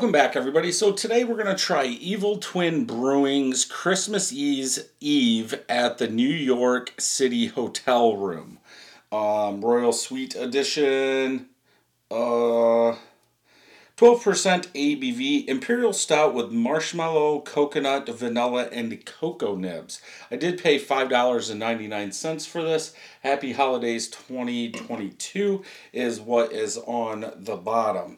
Welcome back, everybody. So today we're going to try Evil Twin Brewing's Christmas Eve at the New York City Hotel Room. Um, Royal Suite Edition. Uh, 12% ABV Imperial Stout with marshmallow, coconut, vanilla, and cocoa nibs. I did pay $5.99 for this. Happy Holidays 2022 is what is on the bottom.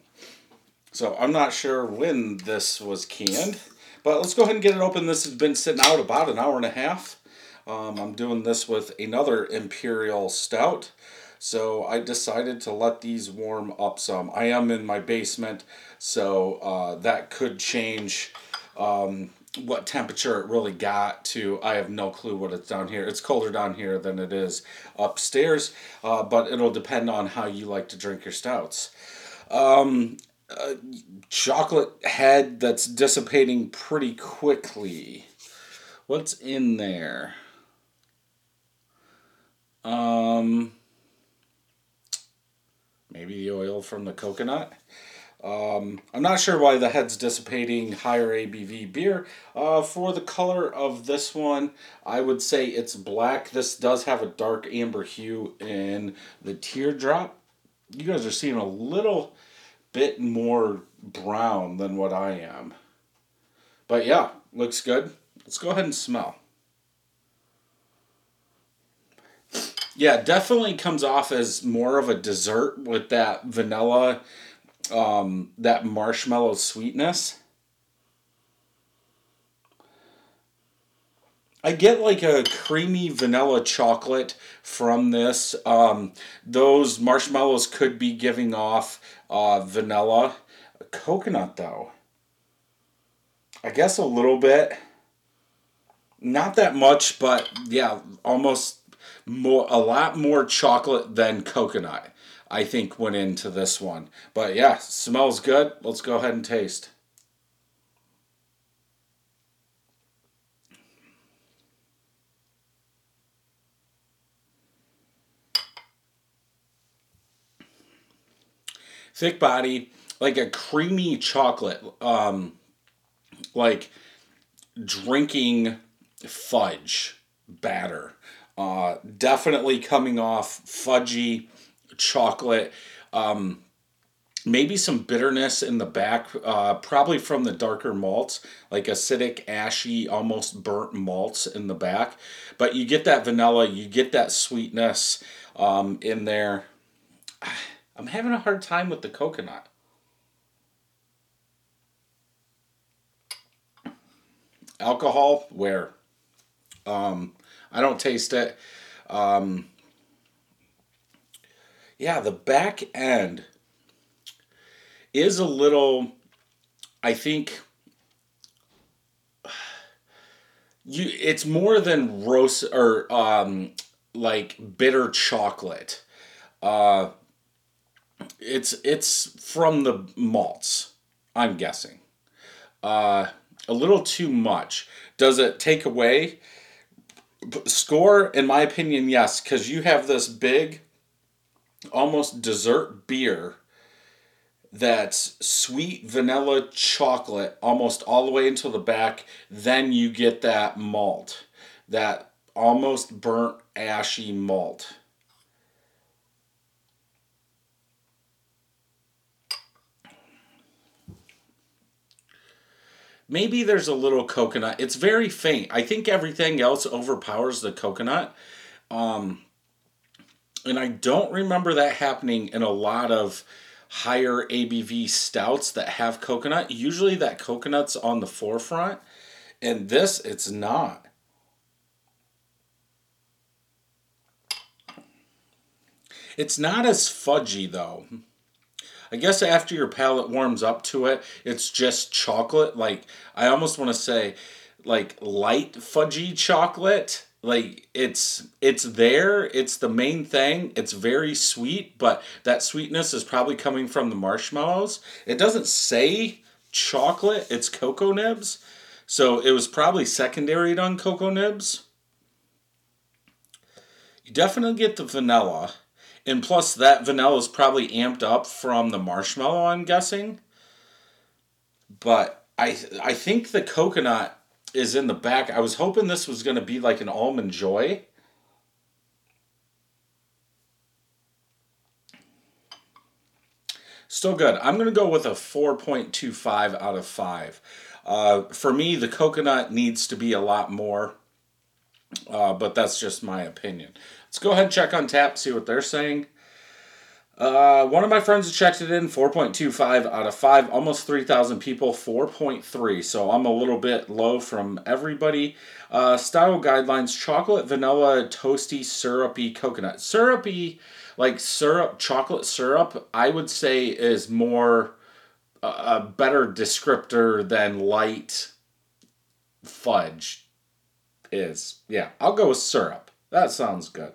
So I'm not sure when this was canned, but let's go ahead and get it open. This has been sitting out about an hour and a half. Um, I'm doing this with another Imperial Stout. So I decided to let these warm up some. I am in my basement, so uh, that could change um, what temperature it really got to. I have no clue what it's down here. It's colder down here than it is upstairs, uh, but it'll depend on how you like to drink your stouts. Um, a chocolate head that's dissipating pretty quickly. What's in there? Um, maybe the oil from the coconut. Um, I'm not sure why the head's dissipating higher ABV beer. Uh, for the color of this one, I would say it's black. This does have a dark amber hue in the teardrop. You guys are seeing a little bit more brown than what I am. But yeah, looks good. Let's go ahead and smell. Yeah, definitely comes off as more of a dessert with that vanilla, um, that marshmallow sweetness. I get like a creamy vanilla chocolate from this. Um, those marshmallows could be giving off uh, vanilla. Coconut, though. I guess a little bit. Not that much, but yeah, almost more, a lot more chocolate than coconut. I think went into this one. But yeah, smells good. Let's go ahead and taste. Thick body, like a creamy chocolate, um, like drinking fudge batter. Uh, definitely coming off fudgy chocolate. Um, maybe some bitterness in the back, uh, probably from the darker malts, like acidic, ashy, almost burnt malts in the back. But you get that vanilla, you get that sweetness um, in there. I'm having a hard time with the coconut. Alcohol, where? Um, I don't taste it. Um, yeah, the back end is a little, I think, you. It's more than roast or um, like bitter chocolate. Uh, it's it's from the malts, I'm guessing. Uh, a little too much. Does it take away? Score, in my opinion, yes, because you have this big, almost dessert beer that's sweet vanilla chocolate almost all the way until the back. Then you get that malt, that almost burnt ashy malt. Maybe there's a little coconut. It's very faint. I think everything else overpowers the coconut. Um, and I don't remember that happening in a lot of higher ABV stouts that have coconut. Usually that coconut's on the forefront. And this, it's not. It's not as fudgy though. I guess after your palate warms up to it, it's just chocolate. Like I almost want to say, like light fudgy chocolate. Like it's it's there. It's the main thing. It's very sweet, but that sweetness is probably coming from the marshmallows. It doesn't say chocolate. It's cocoa nibs. So it was probably secondary on cocoa nibs. You definitely get the vanilla. And plus, that vanilla is probably amped up from the marshmallow, I'm guessing. but I I think the coconut is in the back. I was hoping this was going to be like an almond joy. Still good. I'm going to go with a 4.25 out of 5. Uh, for me, the coconut needs to be a lot more, uh, but that's just my opinion. Let's go ahead and check Untappd, see what they're saying. Uh, one of my friends checked it in 4.25 out of 5, almost 3,000 people, 4.3. So I'm a little bit low from everybody. Uh, style guidelines chocolate, vanilla, toasty, syrupy, coconut. Syrupy, like syrup, chocolate syrup, I would say is more uh, a better descriptor than light fudge is. Yeah, I'll go with syrup. That sounds good.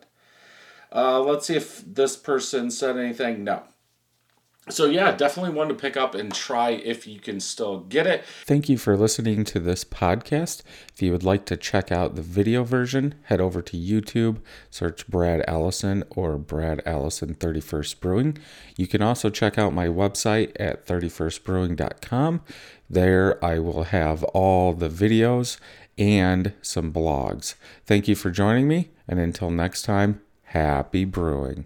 Uh, let's see if this person said anything. No. So, yeah, definitely one to pick up and try if you can still get it. Thank you for listening to this podcast. If you would like to check out the video version, head over to YouTube, search Brad Allison or Brad Allison 31st Brewing. You can also check out my website at 31stbrewing.com. There I will have all the videos and some blogs. Thank you for joining me, and until next time, Happy brewing.